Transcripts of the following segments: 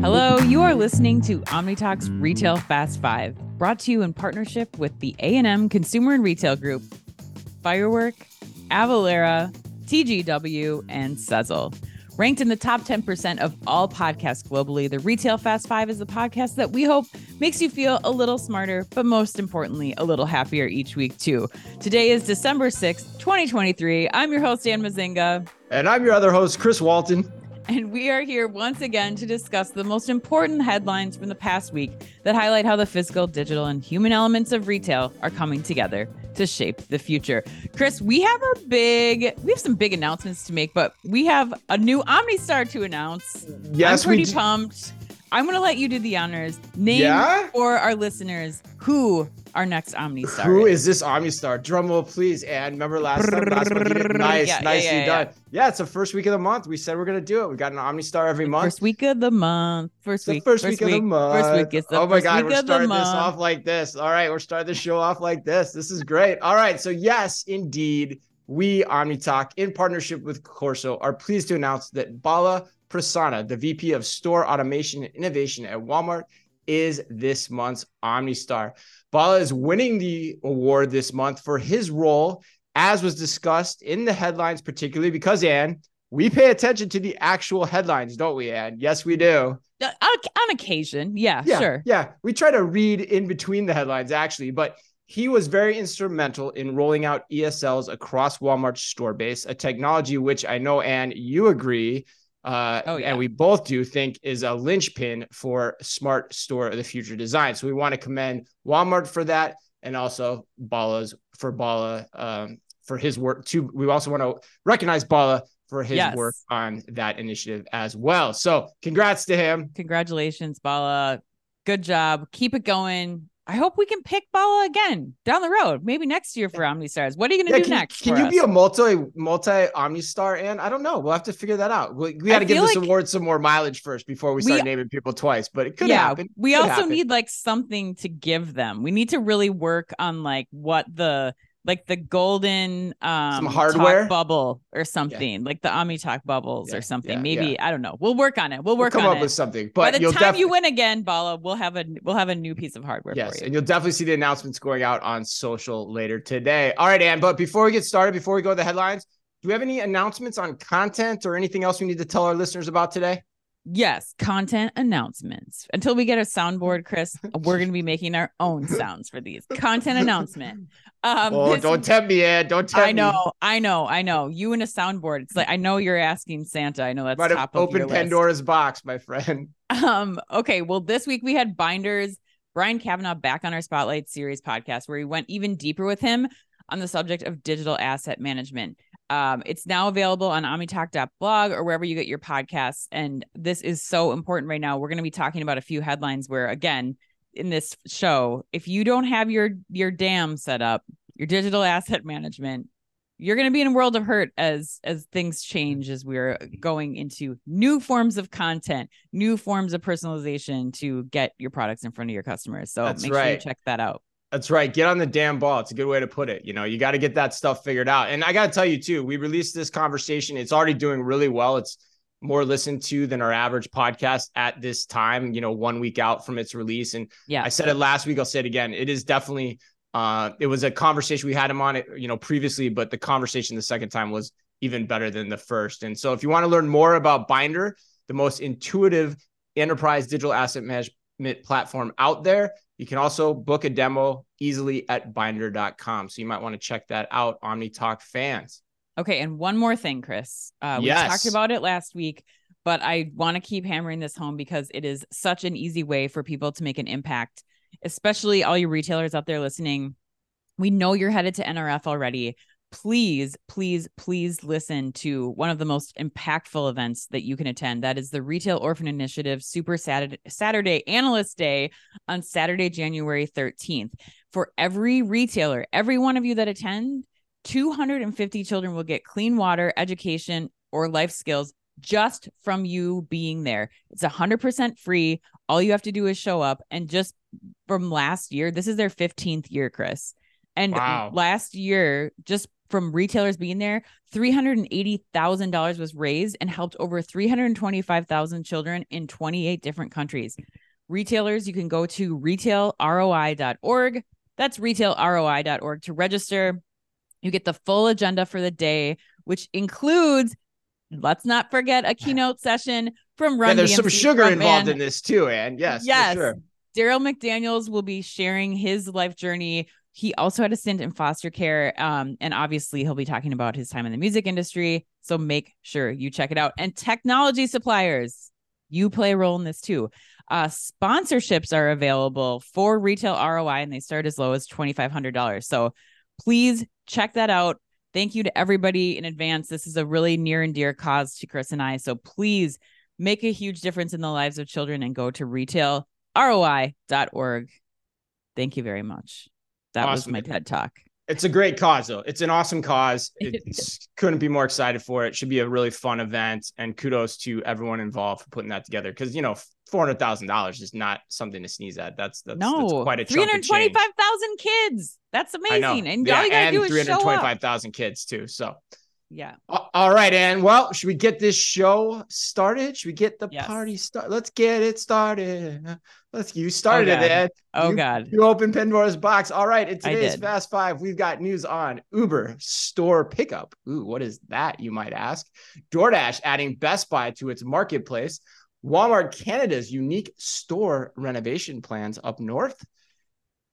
Hello, you are listening to OmniTalk's Retail Fast Five, brought to you in partnership with the A&M Consumer and Retail Group, Firework, Avalara, TGW, and Sezzle. Ranked in the top 10% of all podcasts globally, the Retail Fast Five is the podcast that we hope makes you feel a little smarter, but most importantly, a little happier each week, too. Today is December 6th, 2023. I'm your host, Dan Mezzenga. And I'm your other host, Chris Walton. And we are here once again to discuss the most important headlines from the past week that highlight how the physical, digital, and human elements of retail are coming together to shape the future. Chris, we have a big, we have some big announcements to make, but we have a new OmniStar to announce. Yes, I'm pretty we pumped. I'm going to let you do the honors. Name Yeah? for our listeners who our next OmniStar Who is this OmniStar? Drum roll, please. And remember last time, last one, nice, Yeah, nicely yeah, yeah. done. Yeah. it's the first week of the month. We said we're gonna do it. We got an OmniStar every month. First week of the month. First week. first, week, of the month. First week. It's the oh my first god, we're starting this off like this. All right, we're starting the show off like this. This is great. All right, so yes, indeed, we OmniTalk in partnership with Corso are pleased to announce that Bala Prasanna, the VP of Store Automation and Innovation at Walmart, is this month's OmniStar. Bala is winning the award this month for his role, as was discussed in the headlines, particularly because Anne, we pay attention to the actual headlines, don't we, Anne? Yes, we do. On, on occasion. Yeah, Yeah, sure. Yeah, we try to read in between the headlines actually, but he was very instrumental in rolling out ESLs across Walmart's store base, a technology which I know, Anne, you agree, uh, Oh, yeah. and we both do think is a linchpin for smart store of the future design. So we want to commend Walmart for that, and also Bala's for Bala um, for his work too. We also want to recognize Bala for his Yes. work on that initiative as well. So congrats to him. Congratulations, Bala. Good job. Keep it going. I hope we can pick Bala again down the road, maybe next year for OmniStars. What are you going to Yeah, do can, next? can you be a multi multi OmniStar? And I don't know. We'll have to figure that out. We, we got to give this like- award some more mileage first before we We- start naming people twice. But it could yeah, happen. we Could also happen. need like something to give them. We need to really work on like what the like the golden um talk hardware? bubble or something, like the OmniTalk bubbles Yeah, or something. yeah, Maybe I don't know. We'll work on it. We'll We'll work come on up it. with something. But By the time definitely you win again, Bala, we'll have a we'll have a new piece of hardware yes, for you. and you'll definitely see the announcements going out on social later today. All right, Ann. But before we get started, before we go to the headlines, do we have any announcements on content or anything else we need to tell our listeners about today? Yes, content announcements. Until we get a soundboard, Chris, we're going to be making our own sounds for these. Content announcement. Um, oh, this- don't tempt me, Ann. Don't tempt I me. know, I know, I know. You and a soundboard. It's like I know you're asking Santa. I know that's Might top of your opened list. Pandora's box, my friend. Um, okay, well, this week we had Bynder's, Brian Kavanaugh back on our Spotlight series podcast, where we went even deeper with him on the subject of digital asset management. Um, it's now available on omnitalk.blog or wherever you get your podcasts. And this is so important right now. We're going to be talking about a few headlines where, again, in this show, if you don't have your your dam set up, your digital asset management, you're going to be in a world of hurt as as things change as we're going into new forms of content new forms of personalization to get your products in front of your customers so That's make sure you check that out That's right. Get on the damn ball. It's a good way to put it. You know, you got to get that stuff figured out. And I got to tell you, too, we released this conversation. It's already doing really well. It's more listened to than our average podcast at this time, you know, one week out from its release. And yeah I said it last week. I'll say it again. It is definitely, uh, it was a conversation we had him on it, you know, previously, but the conversation the second time was even better than the first. And so if you want to learn more about Bynder, the most intuitive enterprise digital asset management platform out there, you can also book a demo easily at bynder.com. So you might want to check that out, OmniTalk fans. okay and one more thing chris uh we Yes. talked about it last week but i want to keep hammering this home because it is such an easy way for people to make an impact especially all you retailers out there listening we know you're headed to nrf already please, please, please listen to one of the most impactful events that you can attend. That is the Retail Orphan Initiative Super Saturday, Saturday Analyst Day on Saturday, January 13th. For every retailer, every one of you that attend, 250 children will get clean water, education, or life skills just from you being there. It's 100% free. All you have to do is show up. And just from last year, this is their 15th year, Chris. And Wow. last year, just from retailers being there, $380,000 was raised and helped over 325,000 children in 28 different countries. Retailers, you can go to retailroi.org. That's retailroi.org to register. You get the full agenda for the day, which includes, let's not forget, a keynote session from Run. Yeah, there's DMC some sugar involved in this too, and yes, for Yes. sure. Darryl McDaniels will be sharing his life journey. He also had a stint in foster care. Um, and obviously he'll be talking about his time in the music industry. So make sure you check it out. And technology suppliers, you play a role in this too. Uh, sponsorships are available for retail ROI and they start as low as $2,500. So please check that out. Thank you to everybody in advance. This is a really near and dear cause to Chris and I. So please make a huge difference in the lives of children and go to retail roi.org. Thank you very much. That was my TED talk. It's a great cause, though. It's an awesome cause. It's, couldn't be more excited for it. Should be a really fun event, and kudos to everyone involved for putting that together. Because you know, four hundred thousand dollars is not something to sneeze at. That's that's, that's no, quite a chunk 325,000 kids. That's amazing. And yeah, all you got to and do is three hundred twenty-five thousand kids too. So, Yeah. All right, and well, should we get this show started? Should we get the Yes. party started? Let's get it started. Let's. You oh, started God. it, Ed. Oh, You- God. You open Pandora's box. All right. In today's. Fast Five, we've got news on Uber store pickup. Ooh, what is that? You might ask. DoorDash adding Best Buy to its marketplace. Walmart Canada's unique store renovation plans up north.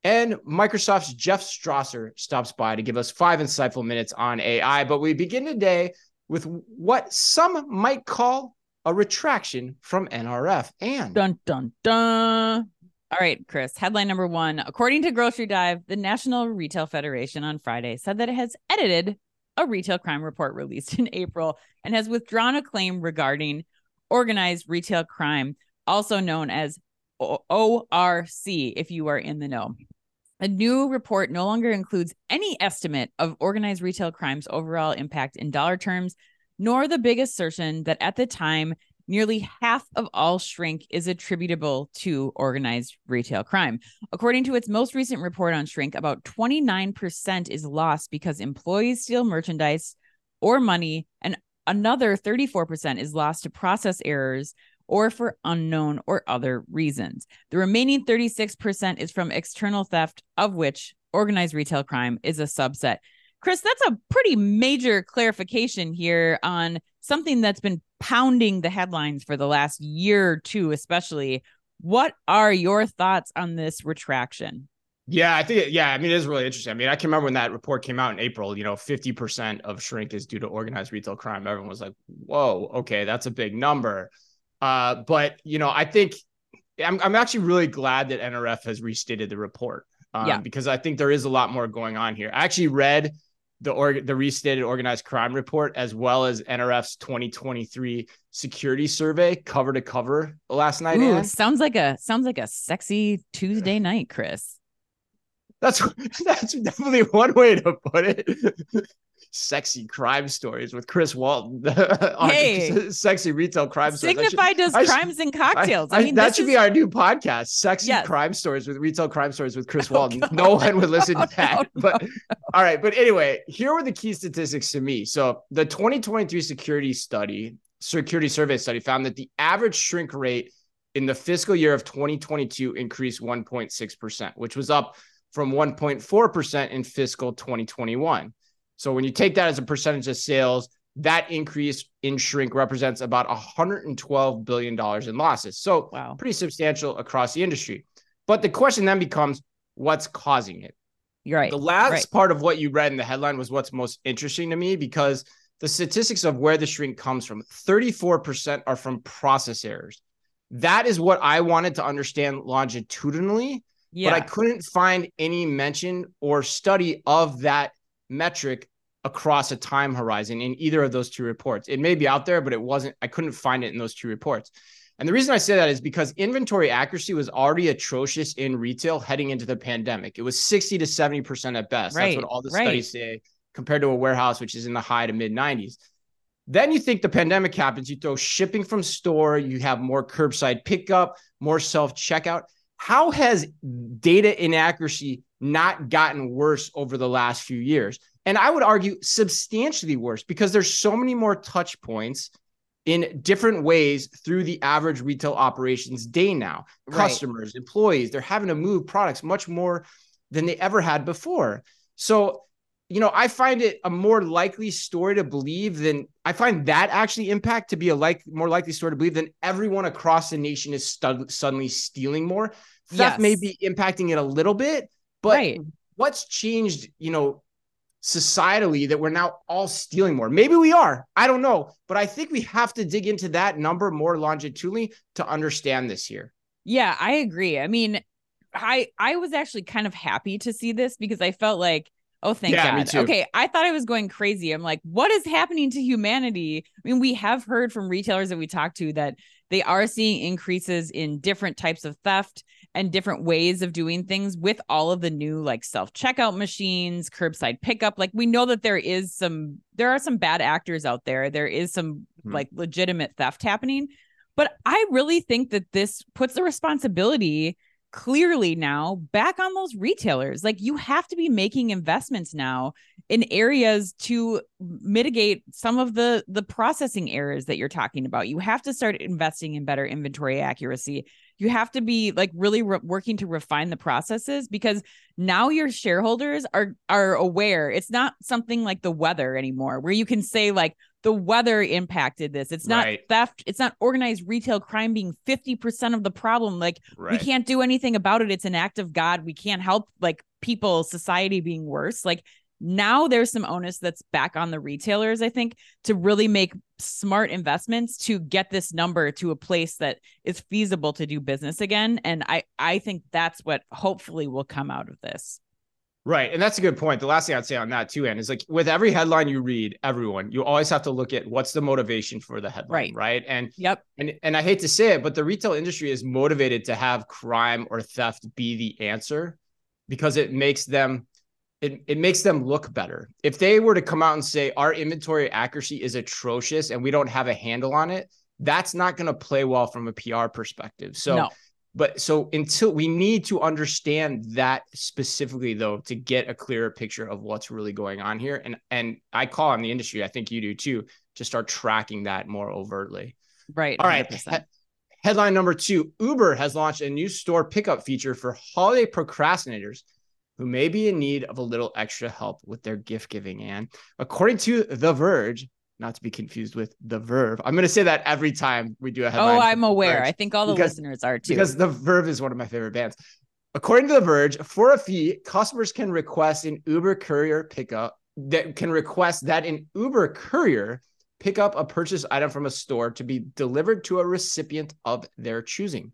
And Microsoft's Jeff Strasser stops by to give us five insightful minutes on AI. But we begin today with what some might call a retraction from NRF. And Dun, dun, dun. All right, Chris. Headline number one. According to Grocery Dive, the National Retail Federation on Friday said that it has edited a retail crime report released in April and has withdrawn a claim regarding organized retail crime, also known as ORC, if you are in the know. A new report no longer includes any estimate of organized retail crime's overall impact in dollar terms, nor the big assertion that at the time, nearly half of all shrink is attributable to organized retail crime. According to its most recent report on shrink, about 29% is lost because employees steal merchandise or money, and another 34% is lost to process errors or for unknown or other reasons. The remaining 36% is from external theft, of which organized retail crime is a subset. Chris, that's a pretty major clarification here on something that's been pounding the headlines for the last year or two, especially. What are your thoughts on this retraction? Yeah, I think yeah, I mean it is really interesting. I mean, I can remember when that report came out in April, you know, 50% of shrink is due to organized retail crime. Everyone was like, "Whoa, okay, that's a big number." Uh, but you know, I think I'm I'm actually really glad that NRF has restated the report. Um, Yeah. because I think there is a lot more going on here. I actually read the org the restated organized crime report as well as NRF's 2023 security survey cover to cover last night. Ooh, sounds like a sounds like a sexy Tuesday night, Chris. That's that's definitely one way to put it. Sexy crime stories with Chris Walton. Hey. sexy retail crime stories. I Signified does I should- crimes and cocktails. I, I- mean, that should is, be our new podcast. Sexy Yes. crime stories with retail crime stories with Chris Oh, Walton. God. No one would listen No, to that. no, but all right. But anyway, here were the key statistics to me. So the 2023 security study, security survey study found that the average shrink rate in the fiscal year of 2022 increased 1.6%, which was up from 1.4% in fiscal 2021. So when you take that as a percentage of sales, that increase in shrink represents about 112 billion dollars in losses. So wow. pretty substantial across the industry. But the question then becomes what's causing it? You're right. The last right. part of what you read in the headline was what's most interesting to me because the statistics of where the shrink comes from 34% are from process errors. That is what I wanted to understand longitudinally, Yeah. but I couldn't find any mention or study of that metric across a time horizon in either of those two reports. It may be out there, but it wasn't, I couldn't find it in those two reports. And the reason I say that is because inventory accuracy was already atrocious in retail heading into the pandemic. It was 60 to 70% at best. Right, That's what all the right. studies say compared to a warehouse, which is in the high to mid 90s. Then you think the pandemic happens, you throw shipping from store, you have more curbside pickup, more self checkout. How has data inaccuracy not gotten worse over the last few years? And I would argue substantially worse because there's so many more touch points in different ways through the average retail operations day now. Right. Customers, employees, they're having to move products much more than they ever had before. So, you know, I find it a more likely story to believe than I find that actually impact to be a like more likely story to believe than everyone across the nation is stud- suddenly stealing more. Theft yes. may be impacting it a little bit, but right. what's changed, you know, societally that we're now all stealing more. Maybe we are. I don't know. But I think we have to dig into that number more longitudinally to understand this here. Yeah, I agree. I mean, I I was actually kind of happy to see this because I felt like, oh, thank yeah, God. Okay, I thought I was going crazy. I'm like, what is happening to humanity? I mean, we have heard from retailers that we talked to that they are seeing increases in different types of theft and different ways of doing things with all of the new like self checkout machines, curbside pickup. Like we know that there is some, there are some bad actors out there. There is some mm-hmm. like legitimate theft happening. But I really think that this puts the responsibility clearly now back on those retailers. Like you have to be making investments now in areas to mitigate some of the the processing errors that you're talking about. You have to start investing in better inventory accuracy you have to be like really re- working to refine the processes because now your shareholders are are aware it's not something like the weather anymore where you can say like the weather impacted this. It's not right. theft it's not organized retail crime being 50% of the problem. Like right. we can't do anything about it. It's an act of god. We can't help like people society being worse. Like now there's some onus that's back on the retailers i think to really make smart investments to get this number to a place that is feasible to do business again. And i i think that's what hopefully will come out of this Right. And that's a good point. The last thing I'd say on that too, Ann, is like with every headline you read, everyone, you always have to look at what's the motivation for the headline. Right. Right. And yep. And and I hate to say it, but the retail industry is motivated to have crime or theft be the answer because it makes them it, it makes them look better. If they were to come out and say our inventory accuracy is atrocious and we don't have a handle on it, that's not going to play well from a PR perspective. So, no. But so until we need to understand that specifically though to get a clearer picture of what's really going on here, and and I call on the industry, I think you do too, to start tracking that more overtly. Right. All right. He- headline number two: Uber has launched a new store pickup feature for holiday procrastinators who may be in need of a little extra help with their gift giving. And according to The Verge, not to be confused with The Verve, I'm going to say that every time we do a oh, headline. Oh, I'm aware. Verge, I think all the because, listeners are too. Because The Verve is one of my favorite bands. According to The Verge, for a fee, customers can request an Uber courier pickup that can request that an Uber courier pick up a purchase item from a store to be delivered to a recipient of their choosing.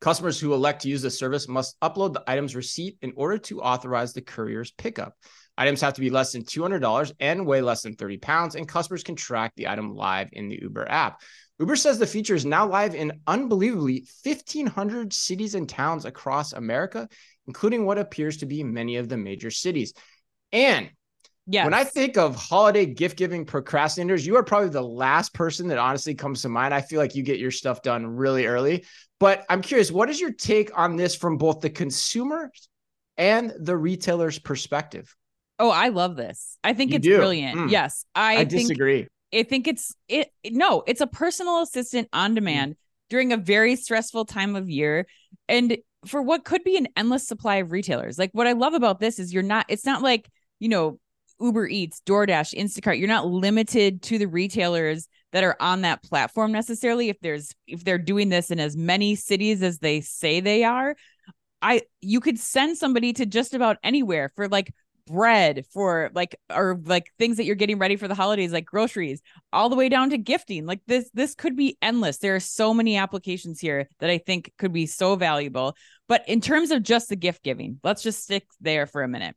Customers who elect to use the service must upload the item's receipt in order to authorize the courier's pickup. Items have to be less than $200 and weigh less than 30 pounds, and customers can track the item live in the Uber app. Uber says the feature is now live in unbelievably 1,500 cities and towns across America, including what appears to be many of the major cities. And yeah. When I think of holiday gift giving procrastinators, you are probably the last person that honestly comes to mind. I feel like you get your stuff done really early. But I'm curious, what is your take on this from both the consumer and the retailer's perspective? Oh, I love this. I think you it's do. brilliant. Mm. Yes. I, I disagree. I think it's it no, it's a personal assistant on demand mm. during a very stressful time of year. And for what could be an endless supply of retailers. Like what I love about this is you're not, it's not like, you know, Uber Eats, DoorDash, Instacart, you're not limited to the retailers that are on that platform necessarily. If there's if they're doing this in as many cities as they say they are, I you could send somebody to just about anywhere for like bread for like or like things that you're getting ready for the holidays like groceries all the way down to gifting like this this could be endless there are so many applications here that i think could be so valuable but in terms of just the gift giving let's just stick there for a minute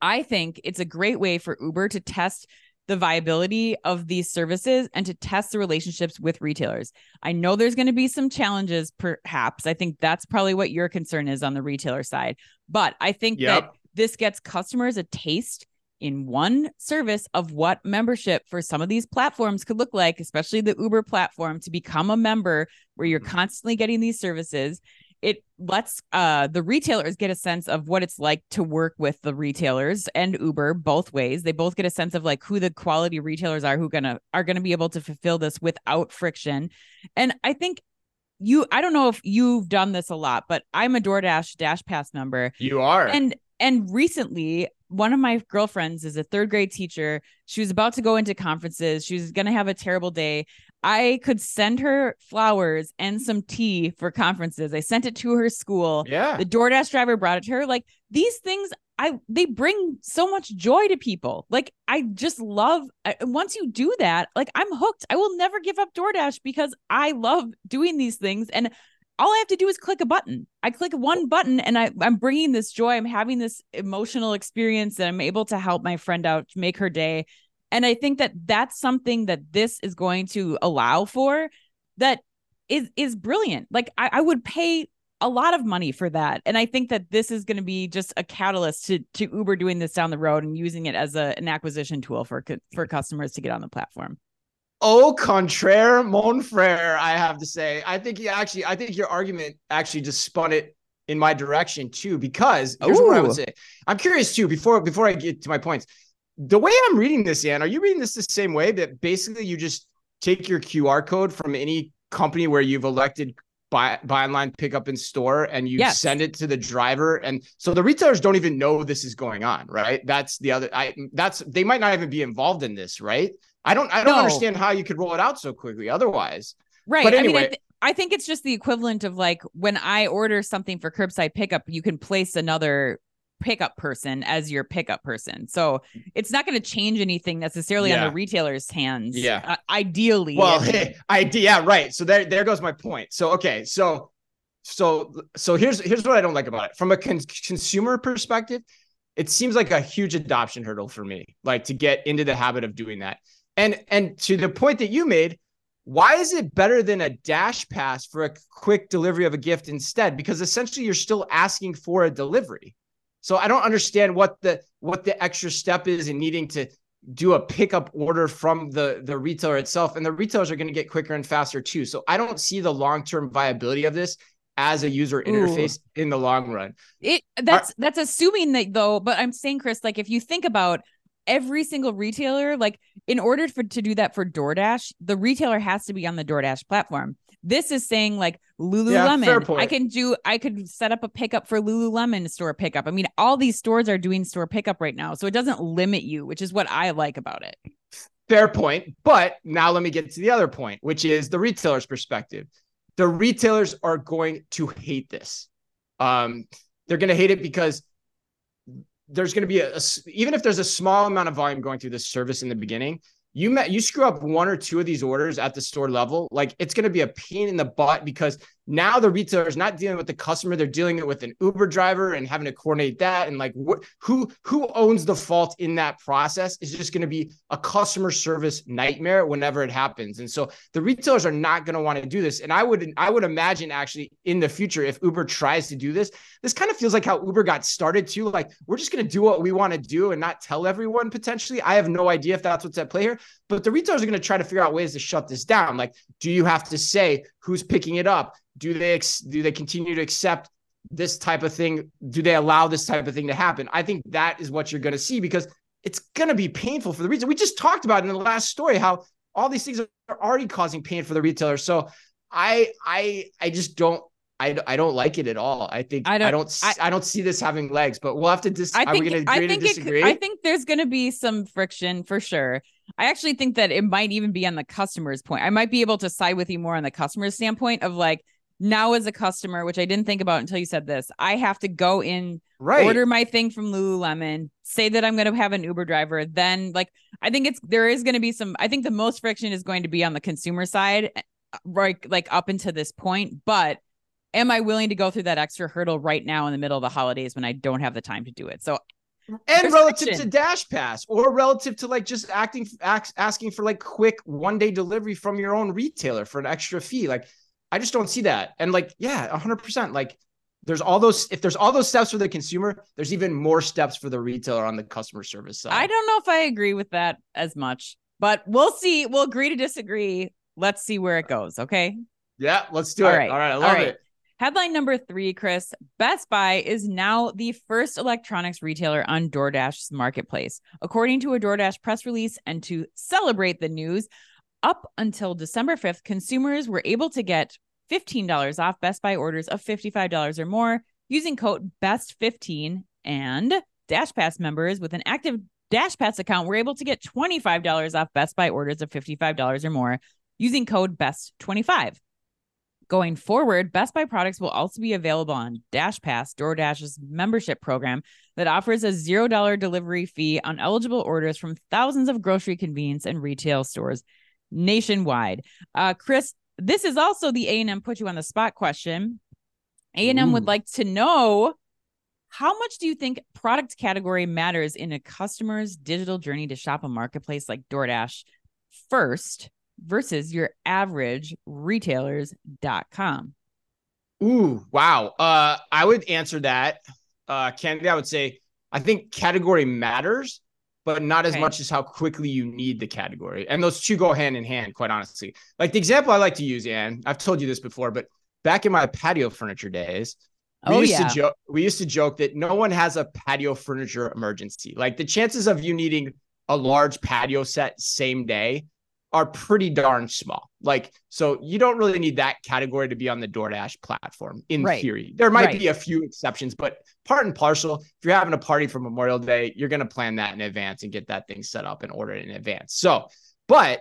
I think it's a great way for Uber to test the viability of these services and to test the relationships with retailers. I know there's going to be some challenges, perhaps. I think that's probably what your concern is on the retailer side. But I think yep. that this gets customers a taste in one service of what membership for some of these platforms could look like, especially the Uber platform, to become a member where you're mm-hmm. constantly getting these services it lets uh the retailers get a sense of what it's like to work with the retailers and Uber both ways. They both get a sense of like who the quality retailers are who gonna are gonna be able to fulfill this without friction. And I think you I don't know if you've done this a lot, but I'm a DoorDash DashPass member. You are. And and recently one of my girlfriends is a third grade teacher. She was about to go into conferences. She was going to have a terrible day. I could send her flowers and some tea for conferences. I sent it to her school. Yeah. The DoorDash driver brought it to her. Like these things I they bring so much joy to people. Like I just love I, once you do that, like I'm hooked. I will never give up DoorDash because I love doing these things and all I have to do is click a button. I click one button and I, I'm bringing this joy. I'm having this emotional experience that I'm able to help my friend out, make her day. And I think that that's something that this is going to allow for that is is brilliant. Like I, I would pay a lot of money for that. And I think that this is going to be just a catalyst to to Uber doing this down the road and using it as a, an acquisition tool for for customers to get on the platform au contraire, mon frere, I have to say. I think you actually, I think your argument actually just spun it in my direction too, because here's Ooh. what I would say. I'm curious too, before before I get to my points. The way I'm reading this, Yan, are you reading this the same way that basically you just take your QR code from any company where you've elected buy buy online, pick up in store, and you yes. send it to the driver. And so the retailers don't even know this is going on, right? That's the other I that's they might not even be involved in this, right? I don't I don't no. understand how you could roll it out so quickly otherwise. Right. But anyway, I mean, I, th- I think it's just the equivalent of like when I order something for curbside pickup, you can place another pickup person as your pickup person. So it's not going to change anything necessarily yeah. on the retailer's hands. Yeah. Uh, ideally. Well, hey, I yeah, right. So there there goes my point. So okay, so so so here's here's what I don't like about it. From a con- consumer perspective, it seems like a huge adoption hurdle for me, like to get into the habit of doing that. And and to the point that you made, why is it better than a DashPass for a quick delivery of a gift instead? Because essentially you're still asking for a delivery. So I don't understand what the what the extra step is in needing to do a pickup order from the the retailer itself and the retailers are going to get quicker and faster too. So I don't see the long-term viability of this as a user interface Ooh. in the long run. It that's Are, that's assuming that though, but I'm saying Chris like if you think about every single retailer, like in order for to do that for DoorDash, the retailer has to be on the DoorDash platform. This is saying like Lululemon. Yeah, I can do I could set up a pickup for Lululemon store pickup. I mean, all these stores are doing store pickup right now. So it doesn't limit you, which is what I like about it. Fair point. But now let me get to the other point, which is the retailer's perspective. The retailers are going to hate this. Um, they're going to hate it because there's going to be a, a, even if there's a small amount of volume going through this service in the beginning you met you screw up one or two of these orders at the store level like it's going to be a pain in the butt because now the retailer is not dealing with the customer they're dealing it with an uber driver and having to coordinate that. And like what who who owns the fault in that process is just going to be a customer service nightmare whenever it happens. And so the retailers are not going to want to do this. And i would i would imagine actually in the future if uber tries to do this this kind of feels like how uber got started too. Like we're just going to do what we want to do and not tell everyone potentially. I have no idea if that's what's at play here but the retailers are going to try to figure out ways to shut this down. Like do you have to say who's picking it up do they ex- do they continue to accept this type of thing? Do they allow this type of thing to happen? I think that is what you're going to see because it's going to be painful for the reason We just talked about in the last story how all these things are already causing pain for the retailer. So I I I just don't I, I don't like it at all. I think I don't I don't, I, I don't see this having legs, but we'll have to dis- I think, are we going to agree I think to disagree? It, I think there's going to be some friction for sure. I actually think that it might even be on the customer's point. I might be able to side with you more on the customer's standpoint of like now as a customer, which I didn't think about until you said this, I have to go in, right. order my thing from Lululemon, say that I'm going to have an Uber driver. Then, like, I think it's there is going to be some. I think the most friction is going to be on the consumer side, eh, right? Like up until this point, but am I willing to go through that extra hurdle right now in the middle of the holidays when I don't have the time to do it? So and relative friction. to DashPass or relative to like just acting asking for like quick one day delivery from your own retailer for an extra fee like I just don't see that. And like, yeah, 100%. Like, there's all those, if there's all those steps for the consumer, there's even more steps for the retailer on the customer service side. I don't know if I agree with that as much, but we'll see. We'll agree to disagree. Let's see where it goes. Okay. Yeah, let's do all it. Right. All right. I love it. Headline number three, Chris Best Buy is now the first electronics retailer on DoorDash's marketplace. According to a DoorDash press release, and to celebrate the news, up until December 5th, consumers were able to get $15 off Best Buy orders of $55 or more using code BEST15 and DashPass members with an active DashPass account were able to get $25 off Best Buy orders of $55 or more using code BEST25. Going forward, Best Buy products will also be available on DashPass, DoorDash's membership program that offers a $0 delivery fee on eligible orders from thousands of grocery convenience and retail stores nationwide. Uh, Chris, this is also the A&M put you on the spot question. A&M would like to know how much do you think product category matters in a customer's digital journey to shop a marketplace like DoorDash first versus your average retailers.com? Ooh, wow. Uh, I would answer that. Uh, Candy, I would say I think category matters, but not as Okay. much as how quickly you need the category. And those two go hand in hand, quite honestly. Like the example I like to use, Ann, I've told you this before, but back in my patio furniture days, we Oh, used yeah. to joke we used to joke that no one has a patio furniture emergency. Like the chances of you needing a large patio set same day are pretty darn small. Like so you don't really need that category to be on the DoorDash platform in Right. theory. There might Right. be a few exceptions, but part and parcel, if you're having a party for Memorial Day, you're going to plan that in advance and get that thing set up and order it in advance. So, but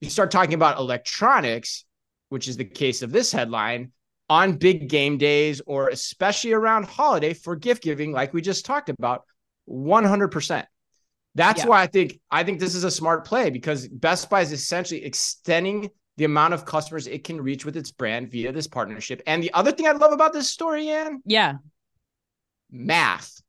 you start talking about electronics, which is the case of this headline, on big game days or especially around holiday for gift giving, like we just talked about, 100%. That's Yeah. why I think I think this is a smart play because Best Buy is essentially extending the amount of customers it can reach with its brand via this partnership. And the other thing I love about this story, Ann, Yeah. math.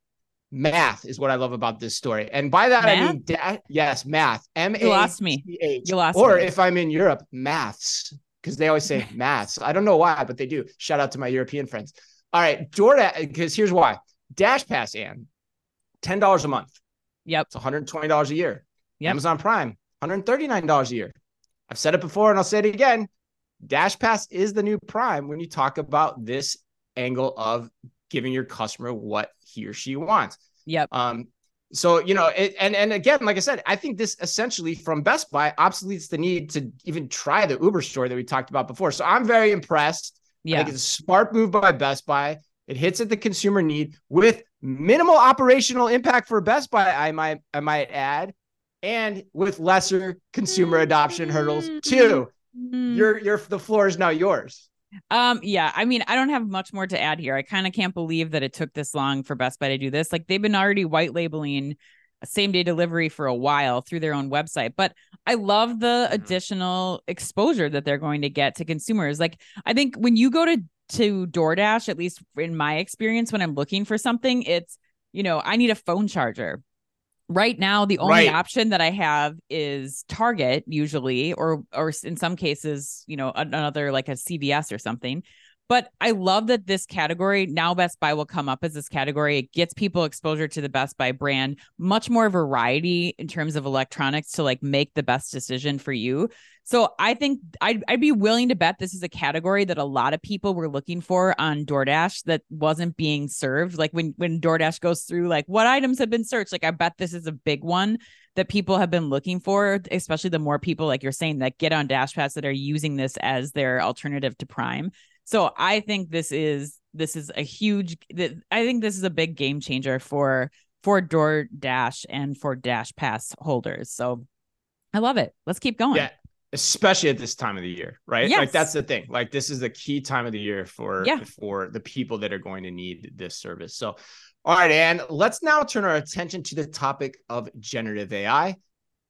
Math is what I love about this story. And by that I mean da- yes, math. M A You lost me. You lost Or me. if I'm in Europe, maths. Because they always say maths. I don't know why, but they do. Shout out to my European friends. All right, DoorDash, because here's why. DashPass, Ann, $10 a month. Yep. It's $120 a year. Yep. Amazon Prime, $139 a year. I've said it before and I'll say it again. DashPass is the new Prime when you talk about this angle of giving your customer what he or she wants. Yep. Um, so you know, it, and and again, like I said, I think this essentially from Best Buy obsoletes the need to even try the Uber store that we talked about before. So I'm very impressed. I Yeah. think it's a smart move by Best Buy. It hits at the consumer need with minimal operational impact for Best Buy. I might I might add, and with lesser consumer adoption hurdles too. Mm. Your your the floor is now yours. Um, yeah, I mean, I don't have much more to add here. I kind of can't believe that it took this long for Best Buy to do this. Like they've been already white labeling same day delivery for a while through their own website. But I love the Mhm. additional exposure that they're going to get to consumers. Like I think when you go to to DoorDash, at least in my experience, when I'm looking for something, it's you know, I need a phone charger. Right now, the only Right. option that I have is Target usually, or or in some cases, you know, another like a CVS or something. But I love that this category now Best Buy will come up as this category. It gets people exposure to the Best Buy brand, much more variety in terms of electronics to like make the best decision for you. So I think I'd, I'd be willing to bet this is a category that a lot of people were looking for on DoorDash that wasn't being served. Like when when DoorDash goes through like what items have been searched, like I bet this is a big one that people have been looking for, especially the more people like you're saying that get on DashPass that are using this as their alternative to Prime. So I think this is this is a huge I think this is a big game changer for for DoorDash and for DashPass holders. So I love it. Let's keep going. Yeah. Especially at this time of the year, right? Like that's the thing. Like this is the key time of the year for Yeah. for the people that are going to need this service. So, all right, and let's now turn our attention to the topic of generative AI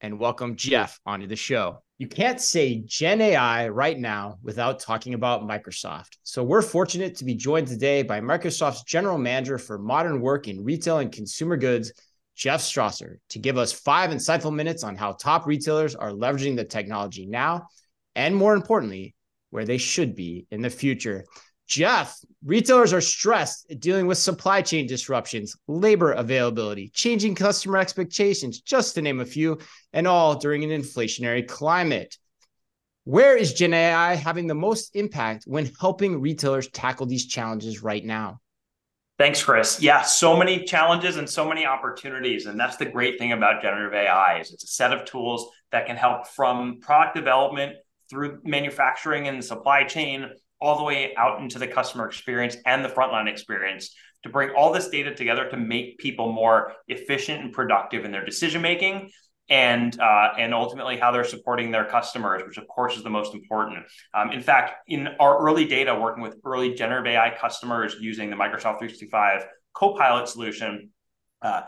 and welcome Jeff onto the show. You can't say Gen AI right now without talking about Microsoft. So we're fortunate to be joined today by Microsoft's General Manager for Modern Work in Retail and Consumer Goods, Jeff Strasser, to give us five insightful minutes on how top retailers are leveraging the technology now, and more importantly, where they should be in the future. Jeff, retailers are stressed dealing with supply chain disruptions, labor availability, changing customer expectations, just to name a few, and all during an inflationary climate. Where is Gen AI having the most impact when helping retailers tackle these challenges right now? Thanks, Chris. Yeah, so many challenges and so many opportunities. And that's the great thing about generative AI is it's a set of tools that can help from product development through manufacturing and supply chain all the way out into the customer experience and the frontline experience to bring all this data together to make people more efficient and productive in their decision making and uh, and ultimately how they're supporting their customers, which of course is the most important. Um, in fact, in our early data, working with early generative AI customers using the Microsoft 365 Copilot solution, uh,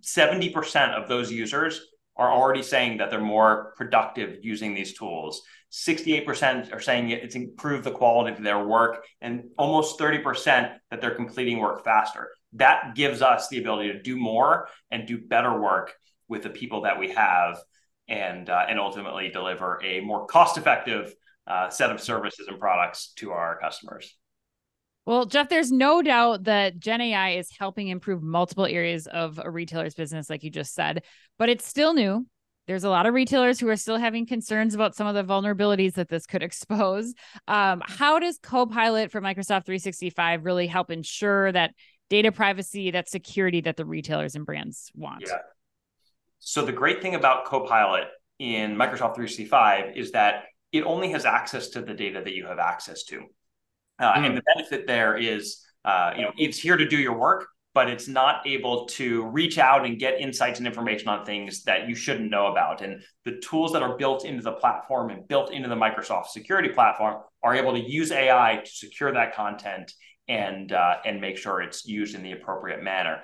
70% of those users are already saying that they're more productive using these tools. 68% are saying it's improved the quality of their work, and almost 30% that they're completing work faster. That gives us the ability to do more and do better work with the people that we have, and uh, and ultimately deliver a more cost-effective uh, set of services and products to our customers. Well, Jeff, there's no doubt that Gen AI is helping improve multiple areas of a retailer's business, like you just said, but it's still new. There's a lot of retailers who are still having concerns about some of the vulnerabilities that this could expose. Um, how does Copilot for Microsoft 365 really help ensure that data privacy, that security that the retailers and brands want? Yeah. So the great thing about Copilot in Microsoft 365 is that it only has access to the data that you have access to. Uh, mm. And the benefit there is, uh, you know, it's here to do your work, but it's not able to reach out and get insights and information on things that you shouldn't know about. And the tools that are built into the platform and built into the Microsoft security platform are able to use AI to secure that content and uh, and make sure it's used in the appropriate manner.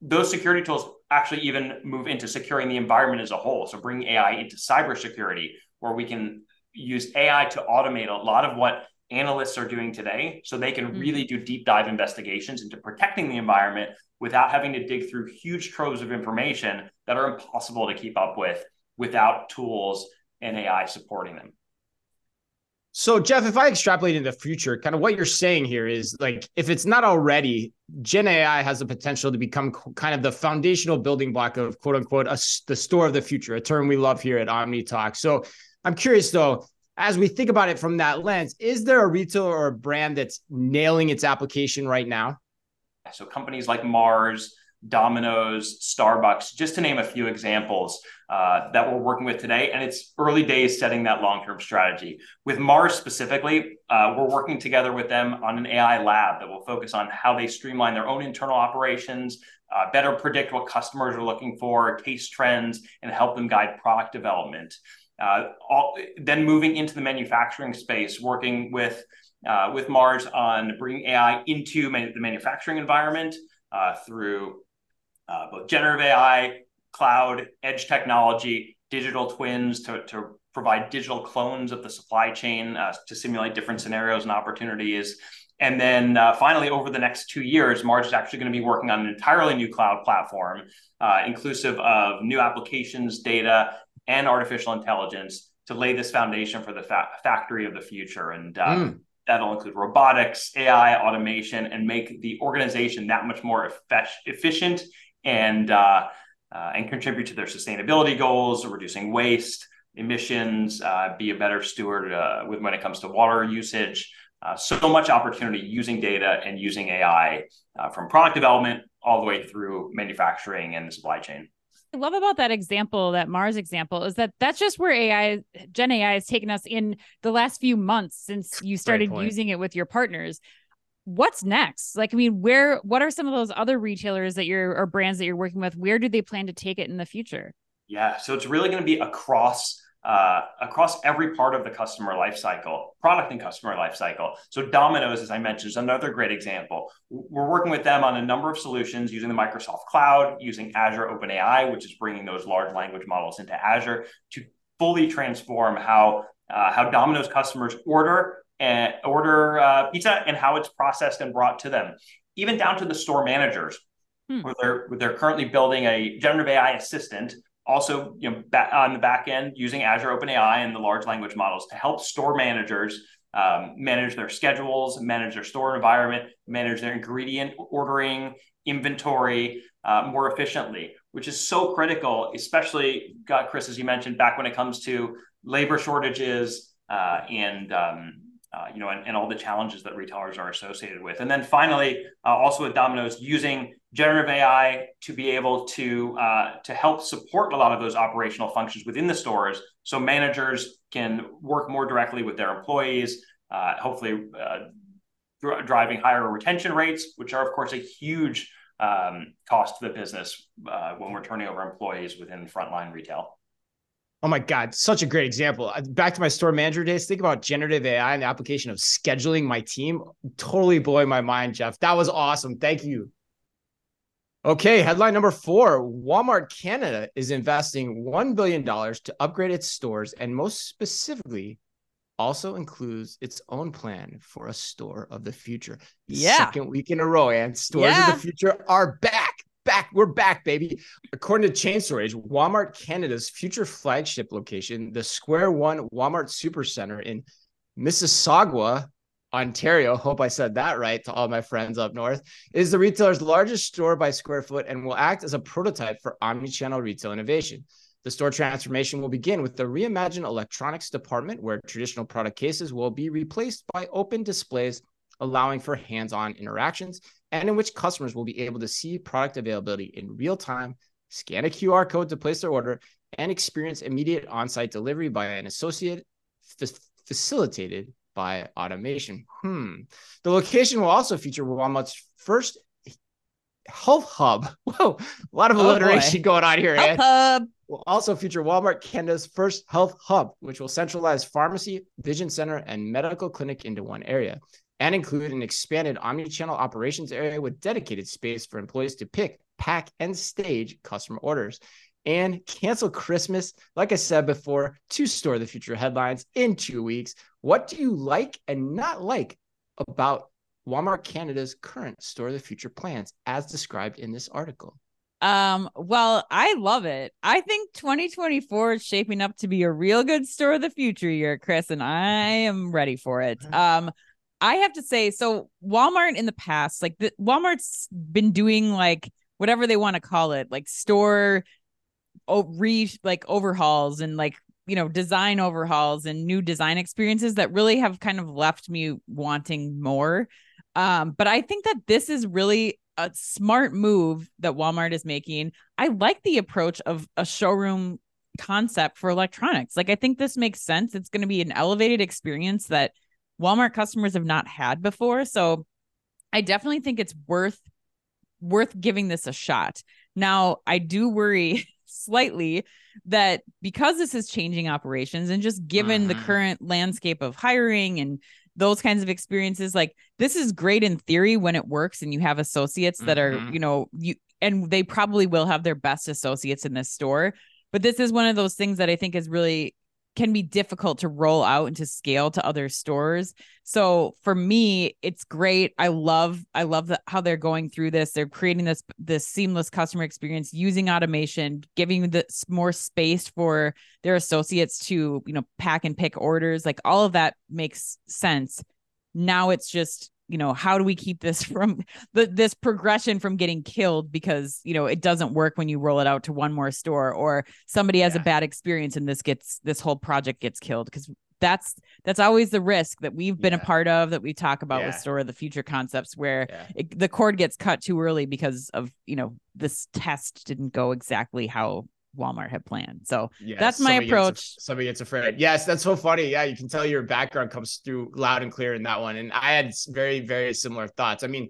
Those security tools actually even move into securing the environment as a whole. So bring AI into cybersecurity, where we can use AI to automate a lot of what analysts are doing today so they can mm-hmm. really do deep dive investigations into protecting the environment without having to dig through huge troves of information that are impossible to keep up with without tools and AI supporting them. So, Jeff, if I extrapolate into the future, kind of what you're saying here is like, if it's not already, Gen AI has the potential to become kind of the foundational building block of quote unquote a, the store of the future, a term we love here at Omni Talk. So, I'm curious though, as we think about it from that lens, is there a retailer or a brand that's nailing its application right now? So companies like Mars, Domino's, Starbucks, just to name a few examples uh, that we're working with today. And it's early days setting that long term strategy. With Mars specifically, uh, we're working together with them on an AI lab that will focus on how they streamline their own internal operations, uh, better predict what customers are looking for, case trends, and help them guide product development. Uh, all, then moving into the manufacturing space, working with uh, with Mars on bringing AI into man- the manufacturing environment uh, through uh, both generative AI, cloud, edge technology, digital twins to, to provide digital clones of the supply chain uh, to simulate different scenarios and opportunities. And then uh, finally, over the next two years, Mars is actually going to be working on an entirely new cloud platform, uh, inclusive of new applications, data, and artificial intelligence to lay this foundation for the fa- factory of the future. And uh, mm. that'll include robotics, AI, automation, and make the organization that much more efficient and uh, uh, and contribute to their sustainability goals, reducing waste, emissions, uh, be a better steward uh, with when it comes to water usage. Uh, so much opportunity using data and using AI from product development all the way through manufacturing and the supply chain. Love about that example, that Mars example, is that that's just where AI, Gen AI has taken us in the last few months since you started using it with your partners. What's next? Like, I mean, where, what are some of those other retailers that you're, or brands that you're working with? Where do they plan to take it in the future? Yeah. So it's really going to be across uh, across every part of the customer lifecycle, product and customer lifecycle. So Domino's, as I mentioned, is another great example. We're working with them on a number of solutions using the Microsoft Cloud, using Azure OpenAI, which is bringing those large language models into Azure to fully transform how uh, how Domino's customers order and order uh, pizza and how it's processed and brought to them, even down to the store managers. Hmm. Where they're, where they're currently building a generative AI assistant also you know on the back end using azure openai and the large language models to help store managers um, manage their schedules manage their store environment manage their ingredient ordering inventory uh, more efficiently which is so critical especially got chris as you mentioned back when it comes to labor shortages uh, uh, and um, uh, you know, and, and, all the challenges that retailers are associated with. And then finally, uh, also with Domino's, using generative AI to be able to uh, to help support a lot of those operational functions within the stores, so managers can work more directly with their employees, uh, hopefully uh, driving higher retention rates, which are of course a huge um, cost to the business when we're turning over employees within frontline retail. Oh my God, such a great example. Uh, back to my store manager days, think about generative AI and the application of scheduling my team. Totally blowing my mind, Jeff. That was awesome. Thank you. Okay, headline number four Walmart Canada is investing $1 billion to upgrade its stores and, most specifically, also includes its own plan for a store of the future. Yeah. Second week in a row, and stores yeah. of the future are back back. We're back, baby. According to Chain Store Age, Walmart Canada's future flagship location, the Square One Walmart Supercenter in Mississauga, Ontario, hope I said that right to all my friends up north, is the retailer's largest store by square foot and will act as a prototype for omnichannel retail innovation. The store transformation will begin with the reimagined electronics department, where traditional product cases will be replaced by open displays, allowing for hands on interactions and in which customers will be able to see product availability in real time, scan a QR code to place their order, and experience immediate on site delivery by an associate f- facilitated by automation. Hmm. The location will also feature Walmart's first health hub. Whoa, a lot of oh alliteration going on here. Health hub will also feature Walmart Canada's first health hub, which will centralize pharmacy, vision center, and medical clinic into one area and include an expanded omni-channel operations area with dedicated space for employees to pick, pack, and stage customer orders. And cancel Christmas, like I said before, to store the future headlines in two weeks. What do you like and not like about Walmart Canada's current store of the future plans as described in this article? Um, well, I love it. I think 2024 is shaping up to be a real good store of the future year, Chris, and I am ready for it. Um, I have to say, so Walmart in the past, like the, Walmart's been doing like whatever they want to call it, like store oh, re like overhauls and like you know design overhauls and new design experiences that really have kind of left me wanting more. Um, but I think that this is really a smart move that Walmart is making. I like the approach of a showroom concept for electronics. Like I think this makes sense. It's going to be an elevated experience that Walmart customers have not had before. So I definitely think it's worth worth giving this a shot. Now, I do worry slightly that because this is changing operations and just given mm-hmm. the current landscape of hiring and those kinds of experiences like this is great in theory when it works and you have associates that mm-hmm. are you know you and they probably will have their best associates in this store but this is one of those things that i think is really can be difficult to roll out and to scale to other stores. So for me, it's great. I love I love the, how they're going through this. They're creating this this seamless customer experience using automation, giving the more space for their associates to, you know, pack and pick orders. Like all of that makes sense. Now it's just you know how do we keep this from the, this progression from getting killed because you know it doesn't work when you roll it out to one more store or somebody has yeah. a bad experience and this gets this whole project gets killed because that's that's always the risk that we've been yeah. a part of that we talk about yeah. with store of the future concepts where it, the cord gets cut too early because of you know this test didn't go exactly how Walmart had planned. So yes, that's my approach. Gets, somebody gets afraid. Yes, that's so funny. Yeah, you can tell your background comes through loud and clear in that one. And I had very, very similar thoughts. I mean,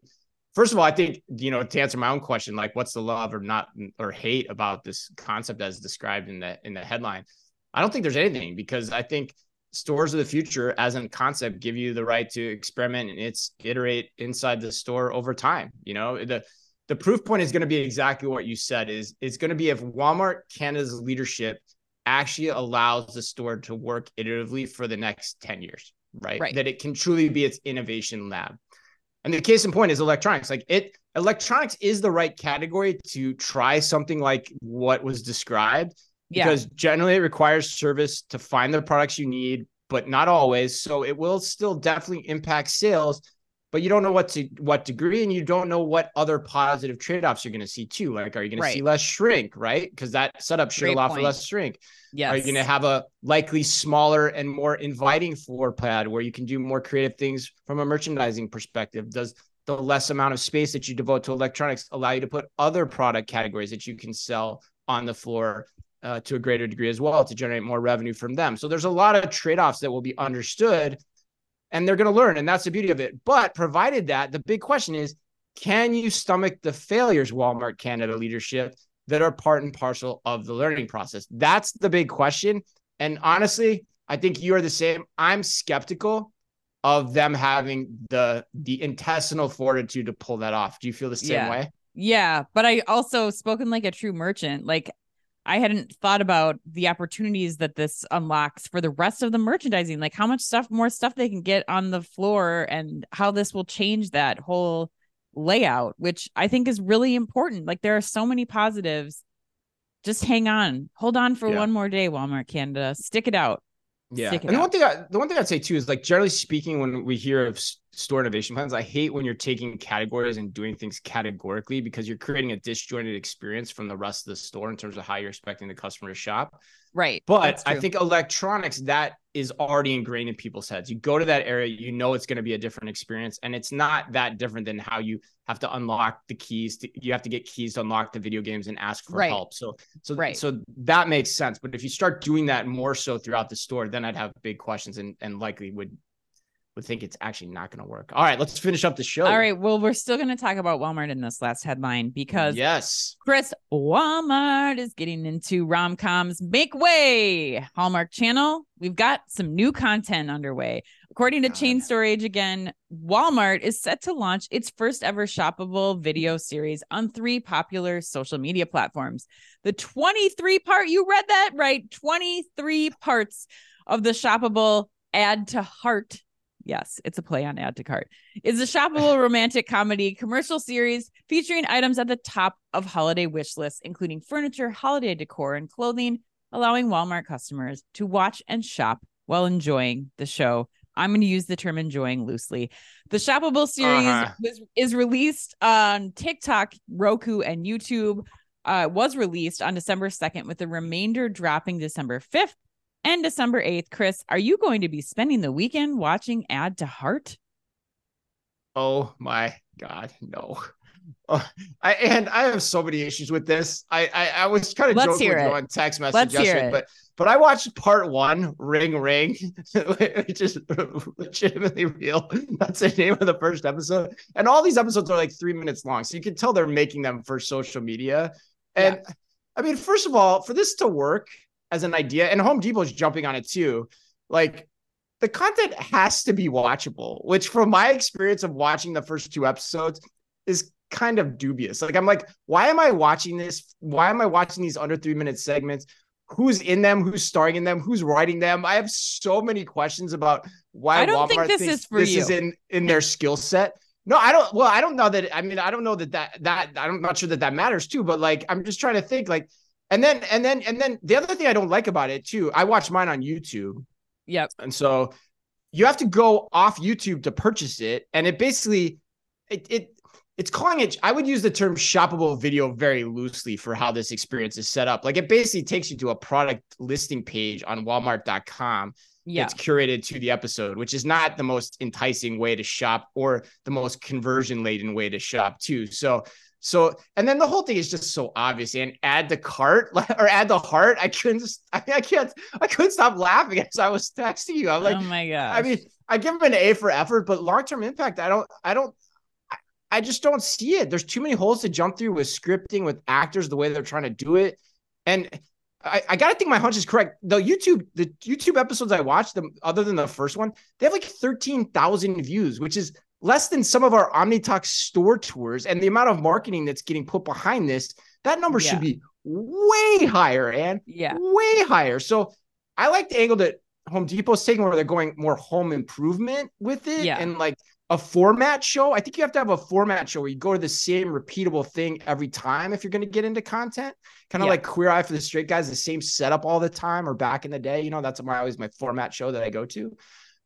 first of all, I think, you know, to answer my own question, like what's the love or not or hate about this concept as described in the in the headline? I don't think there's anything because I think stores of the future as a concept give you the right to experiment and it's iterate inside the store over time. You know, the the proof point is going to be exactly what you said is it's going to be if Walmart Canada's leadership actually allows the store to work iteratively for the next 10 years, right? right? That it can truly be its innovation lab. And the case in point is electronics. Like it electronics is the right category to try something like what was described yeah. because generally it requires service to find the products you need, but not always. So it will still definitely impact sales but you don't know what to what degree and you don't know what other positive trade-offs you're going to see too like are you going right. to see less shrink right because that setup should Great allow point. for less shrink yes. are you going to have a likely smaller and more inviting floor pad where you can do more creative things from a merchandising perspective does the less amount of space that you devote to electronics allow you to put other product categories that you can sell on the floor uh, to a greater degree as well to generate more revenue from them. So there's a lot of trade offs that will be understood and they're going to learn. And that's the beauty of it. But provided that, the big question is can you stomach the failures, Walmart Canada leadership, that are part and parcel of the learning process? That's the big question. And honestly, I think you are the same. I'm skeptical of them having the the intestinal fortitude to pull that off. Do you feel the same yeah. way? Yeah, but I also spoken like a true merchant. Like I hadn't thought about the opportunities that this unlocks for the rest of the merchandising, like how much stuff, more stuff they can get on the floor and how this will change that whole layout, which I think is really important. Like there are so many positives. Just hang on, hold on for yeah. one more day, Walmart Canada. Stick it out. Yeah. And the one thing I, the one thing I'd say too is like generally speaking, when we hear of store innovation plans, I hate when you're taking categories and doing things categorically because you're creating a disjointed experience from the rest of the store in terms of how you're expecting the customer to shop. Right. But I think electronics that is already ingrained in people's heads. You go to that area, you know it's going to be a different experience, and it's not that different than how you have to unlock the keys. To, you have to get keys to unlock the video games and ask for right. help. So, so, right. so that makes sense. But if you start doing that more so throughout the store, then I'd have big questions and and likely would would think it's actually not going to work. All right, let's finish up the show. All right, well, we're still going to talk about Walmart in this last headline because yes, Chris, Walmart is getting into rom coms. Make way, Hallmark Channel. We've got some new content underway. According to God. Chain Store Age, again, Walmart is set to launch its first ever shoppable video series on three popular social media platforms. The 23 part, you read that right, 23 parts of the shoppable add to heart Yes, it's a play on add to cart. It's a shoppable romantic comedy commercial series featuring items at the top of holiday wish lists, including furniture, holiday decor, and clothing, allowing Walmart customers to watch and shop while enjoying the show. I'm going to use the term enjoying loosely. The shoppable series uh-huh. was, is released on TikTok, Roku, and YouTube. Uh, was released on December 2nd, with the remainder dropping December 5th and December 8th. Chris, are you going to be spending the weekend watching Add to Heart? Oh my God, no. Oh, I and I have so many issues with this. I I, I was kind of joking with it. you on text message Let's yesterday, but but I watched part one, Ring Ring, which is legitimately real. That's the name of the first episode. And all these episodes are like three minutes long. So you can tell they're making them for social media. And yeah. I mean, first of all, for this to work, as an idea, and Home Depot is jumping on it too. Like the content has to be watchable, which from my experience of watching the first two episodes is kind of dubious. Like I'm like, why am I watching this? Why am I watching these under three minute segments? Who's in them? Who's starring in them? Who's writing them? I have so many questions about why I don't Walmart think this is for this you. is in in their skill set. No, I don't. Well, I don't know that. I mean, I don't know that that that I'm not sure that that matters too. But like, I'm just trying to think. Like, and then and then and then the other thing I don't like about it too, I watch mine on YouTube. Yep. And so you have to go off YouTube to purchase it. And it basically it it it's calling it i would use the term shoppable video very loosely for how this experience is set up like it basically takes you to a product listing page on walmart.com yeah. it's curated to the episode which is not the most enticing way to shop or the most conversion laden way to shop too so so, and then the whole thing is just so obvious. And add the cart or add the heart. I couldn't just, I, I can't, I couldn't stop laughing as I was texting you. I'm like, oh my god. I mean, I give him an A for effort, but long term impact, I don't, I don't, I just don't see it. There's too many holes to jump through with scripting, with actors, the way they're trying to do it. And I, I gotta think my hunch is correct. The YouTube, the YouTube episodes I watched, them other than the first one, they have like 13,000 views, which is less than some of our OmniTalk store tours and the amount of marketing that's getting put behind this, that number yeah. should be way higher, and yeah, way higher. So I like the angle that Home Depot's taking where they're going more home improvement with it yeah. and like a format show. I think you have to have a format show where you go to the same repeatable thing every time if you're going to get into content. Kind of yeah. like Queer Eye for the Straight Guys, the same setup all the time, or back in the day, you know, that's my always my format show that I go to.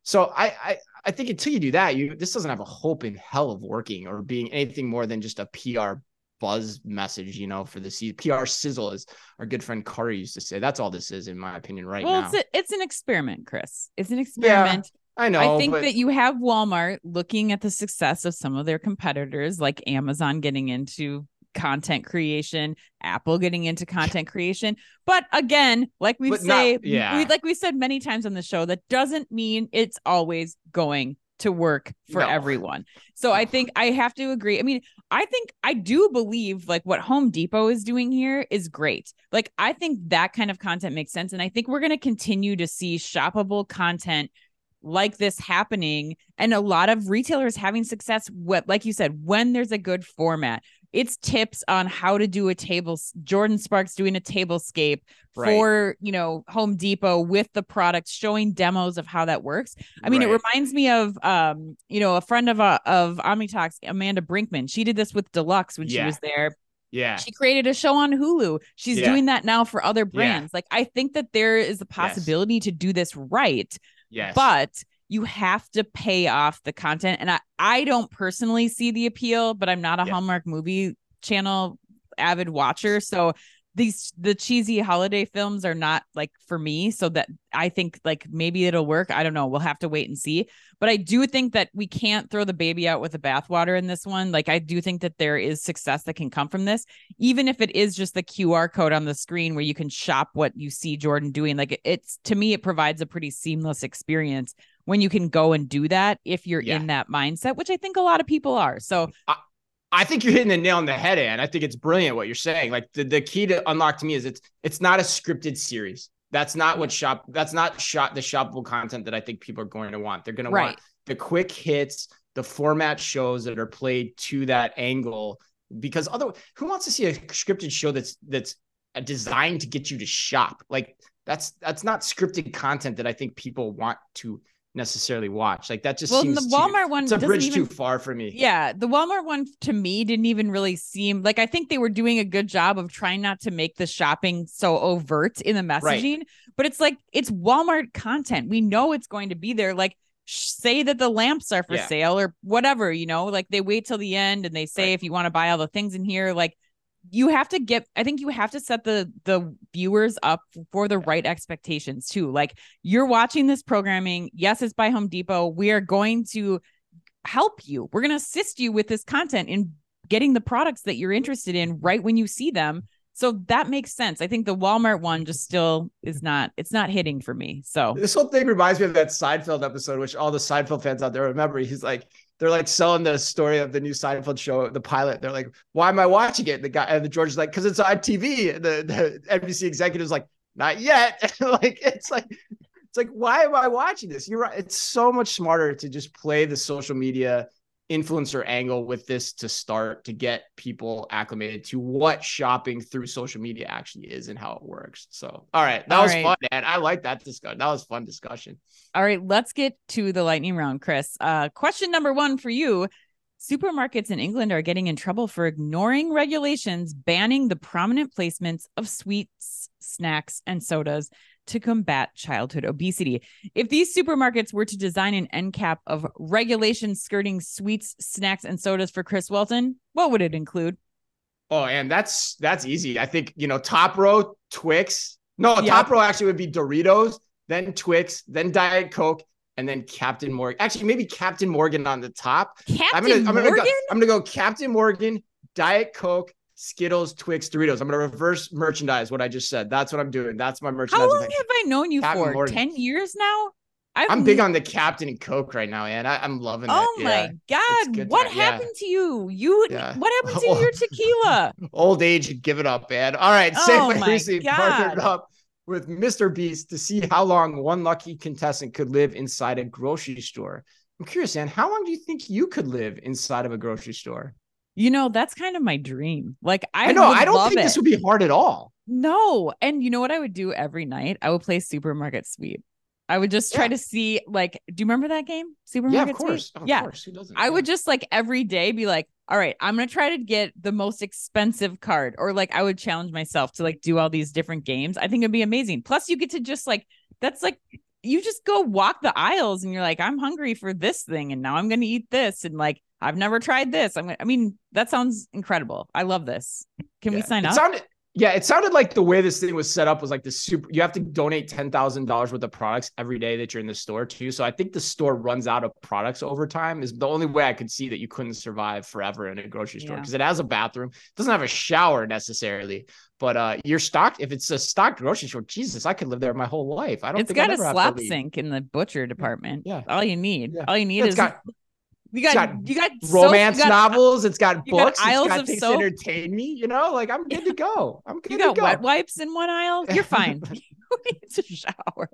So I, I I think until you do that, you this doesn't have a hope in hell of working or being anything more than just a PR buzz message, you know, for the season. PR sizzle, as our good friend Kari used to say. That's all this is, in my opinion, right well, now. it's a, it's an experiment, Chris. It's an experiment. Yeah, I know. I think but... that you have Walmart looking at the success of some of their competitors, like Amazon getting into content creation, Apple getting into content creation. But again, like we say, not, yeah. we, like we said many times on the show, that doesn't mean it's always going to work for no. everyone. So. I think I have to agree. I mean, I think I do believe like what Home Depot is doing here is great. Like I think that kind of content makes sense and I think we're going to continue to see shoppable content like this happening and a lot of retailers having success what like you said when there's a good format it's tips on how to do a table jordan sparks doing a tablescape right. for you know home depot with the products showing demos of how that works i mean right. it reminds me of um you know a friend of uh, of omnitalks amanda brinkman she did this with deluxe when yeah. she was there yeah. She created a show on Hulu. She's yeah. doing that now for other brands. Yeah. Like I think that there is a possibility yes. to do this right. Yes. But you have to pay off the content. And I, I don't personally see the appeal, but I'm not a yeah. Hallmark movie channel avid watcher. So these the cheesy holiday films are not like for me so that i think like maybe it'll work i don't know we'll have to wait and see but i do think that we can't throw the baby out with the bathwater in this one like i do think that there is success that can come from this even if it is just the qr code on the screen where you can shop what you see jordan doing like it's to me it provides a pretty seamless experience when you can go and do that if you're yeah. in that mindset which i think a lot of people are so I- I think you're hitting the nail on the head, and I think it's brilliant what you're saying. Like the, the key to unlock to me is it's it's not a scripted series. That's not what shop. That's not shot the shoppable content that I think people are going to want. They're going right. to want the quick hits, the format shows that are played to that angle. Because other, who wants to see a scripted show that's that's designed to get you to shop? Like that's that's not scripted content that I think people want to necessarily watch. Like that just well, seems the Walmart too, one. It's a bridge even, too far for me. Yeah, the Walmart one to me didn't even really seem like I think they were doing a good job of trying not to make the shopping so overt in the messaging. Right. But it's like it's Walmart content. We know it's going to be there. Like say that the lamps are for yeah. sale or whatever. You know, like they wait till the end and they say right. if you want to buy all the things in here, like you have to get i think you have to set the the viewers up for the right expectations too. Like you're watching this programming. Yes it's by home depot. We are going to help you. We're going to assist you with this content in getting the products that you're interested in right when you see them. So that makes sense. I think the walmart one just still is not it's not hitting for me so. This whole thing reminds me of that seinfeld episode which all the seinfeld fans out there remember. He's like they're like selling the story of the new Seinfeld show, the pilot. They're like, "Why am I watching it?" The guy and the George is like, "Because it's on TV." The, the NBC executive's like, "Not yet." like it's like it's like, why am I watching this? You're right. It's so much smarter to just play the social media influencer angle with this to start to get people acclimated to what shopping through social media actually is and how it works. So, all right, that all was right. fun, man. I like that discussion. That was fun discussion. All right, let's get to the lightning round, Chris. Uh, question number one for you. Supermarkets in England are getting in trouble for ignoring regulations banning the prominent placements of sweets, snacks, and sodas to combat childhood obesity. If these supermarkets were to design an end cap of regulations skirting sweets, snacks, and sodas for Chris Walton, what would it include? Oh, and that's that's easy. I think you know top row Twix. No, yep. top row actually would be Doritos, then Twix, then Diet Coke, and then Captain Morgan. Actually, maybe Captain Morgan on the top. Captain I'm gonna, Morgan. I'm gonna, go, I'm gonna go Captain Morgan, Diet Coke, Skittles, Twix, Doritos. I'm gonna reverse merchandise what I just said. That's what I'm doing. That's my merchandise. How long have I known you Captain for? Morgan. Ten years now. i am big on the Captain and Coke right now, man. I, am loving it. Oh my god, what happened yeah. to you? You yeah. what happened to your tequila? Old age, give it up, man. All right, oh Safeway recently partnered up with Mr. Beast to see how long one lucky contestant could live inside a grocery store. I'm curious, Anne, how long do you think you could live inside of a grocery store? You know, that's kind of my dream. Like I, I know I don't think it. this would be hard at all. No. And you know what I would do every night? I would play supermarket sweep. I would just try yeah. to see like, do you remember that game? Supermarket sweep? yeah, of course. Of yeah. Course. Who doesn't? I would just like every day be like, all right, I'm gonna try to get the most expensive card. Or like I would challenge myself to like do all these different games. I think it'd be amazing. Plus, you get to just like that's like you just go walk the aisles and you're like, I'm hungry for this thing, and now I'm going to eat this, and like I've never tried this. I'm. I mean, that sounds incredible. I love this. Can yeah. we sign it up? Sounded, yeah, it sounded like the way this thing was set up was like the super. You have to donate ten thousand dollars worth of products every day that you're in the store too. So I think the store runs out of products over time. Is the only way I could see that you couldn't survive forever in a grocery store because yeah. it has a bathroom, it doesn't have a shower necessarily, but uh, you're stocked. If it's a stocked grocery store, Jesus, I could live there my whole life. I don't. It's got a slop sink in the butcher department. Yeah, all you need. Yeah. All you need yeah, is got you got, got, you got romance soap, you got, novels. It's got books. Got aisles it's got of things soap. to entertain me. You know, like I'm good to go. I'm good you got go. wet wipes in one aisle. You're fine. you need to shower.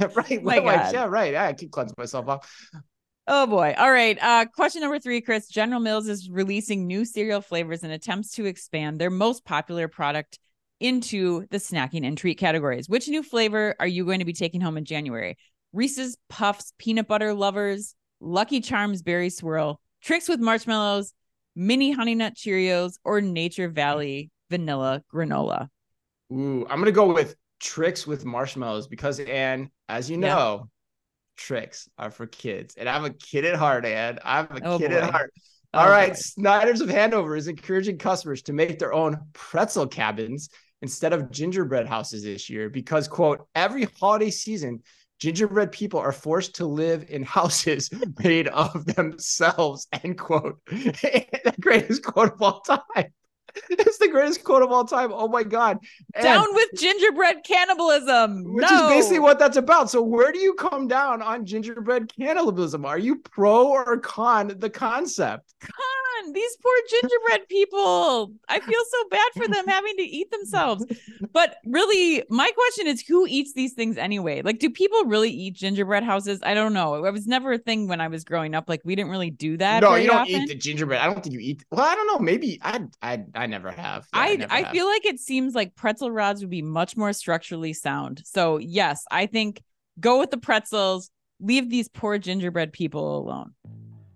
right. My wet wipes. Yeah, right. Yeah, I can cleanse myself off. Oh boy. All right. Uh, question number three, Chris. General Mills is releasing new cereal flavors and attempts to expand their most popular product into the snacking and treat categories. Which new flavor are you going to be taking home in January? Reese's Puffs Peanut Butter Lovers, Lucky Charms Berry Swirl, Trix with marshmallows, mini honey nut Cheerios, or Nature Valley vanilla granola. Ooh, I'm gonna go with Tricks with marshmallows because Anne, as you know, yeah. Trix are for kids, and I'm a kid at heart, Anne. I'm a oh, kid boy. at heart. Oh, All right, boy. Snyder's of Hanover is encouraging customers to make their own pretzel cabins instead of gingerbread houses this year because quote every holiday season gingerbread people are forced to live in houses made of themselves end quote the greatest quote of all time it's the greatest quote of all time. Oh my god! And, down with gingerbread cannibalism. Which no. is basically what that's about. So where do you come down on gingerbread cannibalism? Are you pro or con the concept? Con on. These poor gingerbread people. I feel so bad for them having to eat themselves. But really, my question is who eats these things anyway? Like, do people really eat gingerbread houses? I don't know. It was never a thing when I was growing up. Like, we didn't really do that. No, you don't often. eat the gingerbread. I don't think you eat. Well, I don't know. Maybe I I I never have. Yeah, I I, never I have. feel like it seems like pretzel rods would be much more structurally sound. So yes, I think go with the pretzels. Leave these poor gingerbread people alone.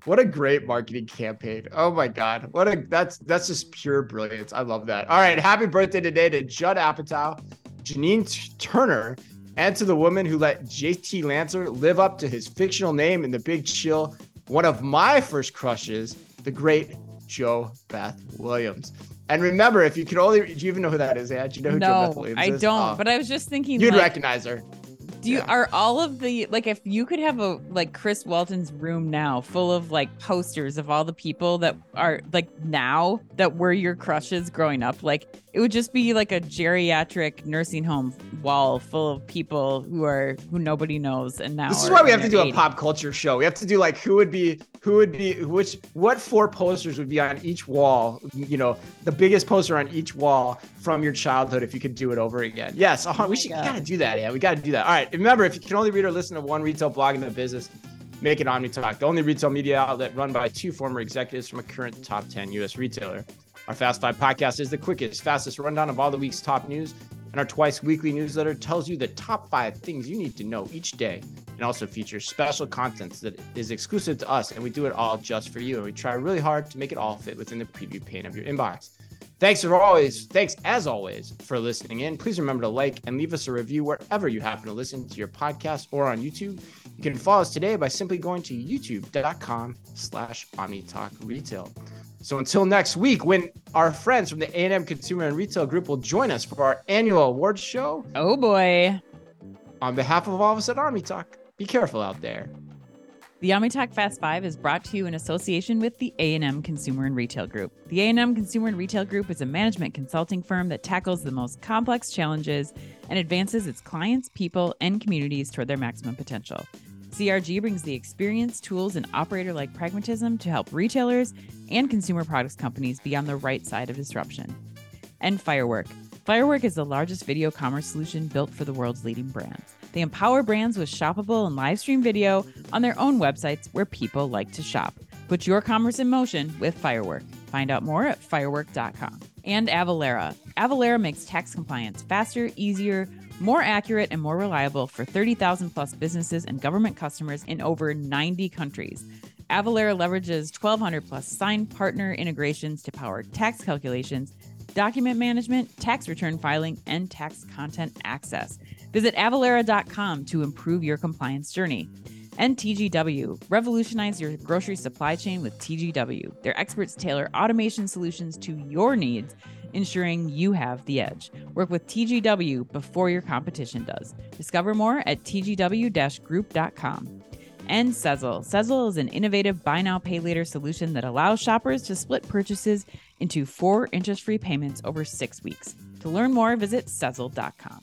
What a great marketing campaign. Oh my God. What a that's that's just pure brilliance. I love that. All right. Happy birthday today to Judd Apatow, Janine Turner, and to the woman who let JT Lancer live up to his fictional name in the big chill. One of my first crushes, the great Joe Beth Williams. And remember, if you could only, do you even know who that is? Yeah, do you know who no, JoBeth Williams I is? I don't. Oh. But I was just thinking, you'd like, recognize her. Do you yeah. are all of the like if you could have a like Chris Walton's room now full of like posters of all the people that are like now that were your crushes growing up, like it would just be like a geriatric nursing home wall full of people who are who nobody knows and now This is why we have to do 80s. a pop culture show. We have to do like who would be who would be which what four posters would be on each wall, you know, the biggest poster on each wall from your childhood if you could do it over again. Yes, uh, oh we should got to do that. Yeah, we got to do that. All right. Remember, if you can only read or listen to one retail blog in the business, make it OmniTalk, the only retail media outlet run by two former executives from a current top 10 U.S. retailer. Our Fast Five podcast is the quickest, fastest rundown of all the week's top news, and our twice weekly newsletter tells you the top five things you need to know each day and also features special content that is exclusive to us, and we do it all just for you. And we try really hard to make it all fit within the preview pane of your inbox. Thanks for always, thanks as always for listening in. Please remember to like and leave us a review wherever you happen to listen to your podcast or on YouTube. You can follow us today by simply going to youtube.com slash omnitalk retail. So until next week, when our friends from the A&M Consumer and Retail Group will join us for our annual awards show. Oh boy. On behalf of all of us at OmniTalk, be careful out there. The OmniTalk Fast Five is brought to you in association with the A&M Consumer and Retail Group. The A&M Consumer and Retail Group is a management consulting firm that tackles the most complex challenges and advances its clients, people, and communities toward their maximum potential. CRG brings the experience, tools, and operator like pragmatism to help retailers and consumer products companies be on the right side of disruption. And Firework. Firework is the largest video commerce solution built for the world's leading brands. They empower brands with shoppable and live stream video on their own websites where people like to shop. Put your commerce in motion with Firework. Find out more at firework.com. And Avalara. Avalara makes tax compliance faster, easier, more accurate, and more reliable for 30,000 plus businesses and government customers in over 90 countries. Avalara leverages 1,200 plus signed partner integrations to power tax calculations, document management, tax return filing, and tax content access. Visit Avalara.com to improve your compliance journey. And TGW. Revolutionize your grocery supply chain with TGW. Their experts tailor automation solutions to your needs, ensuring you have the edge. Work with TGW before your competition does. Discover more at tgw group.com. And Sezzle. Sezzle is an innovative buy now, pay later solution that allows shoppers to split purchases into four interest free payments over six weeks. To learn more, visit Sezzle.com.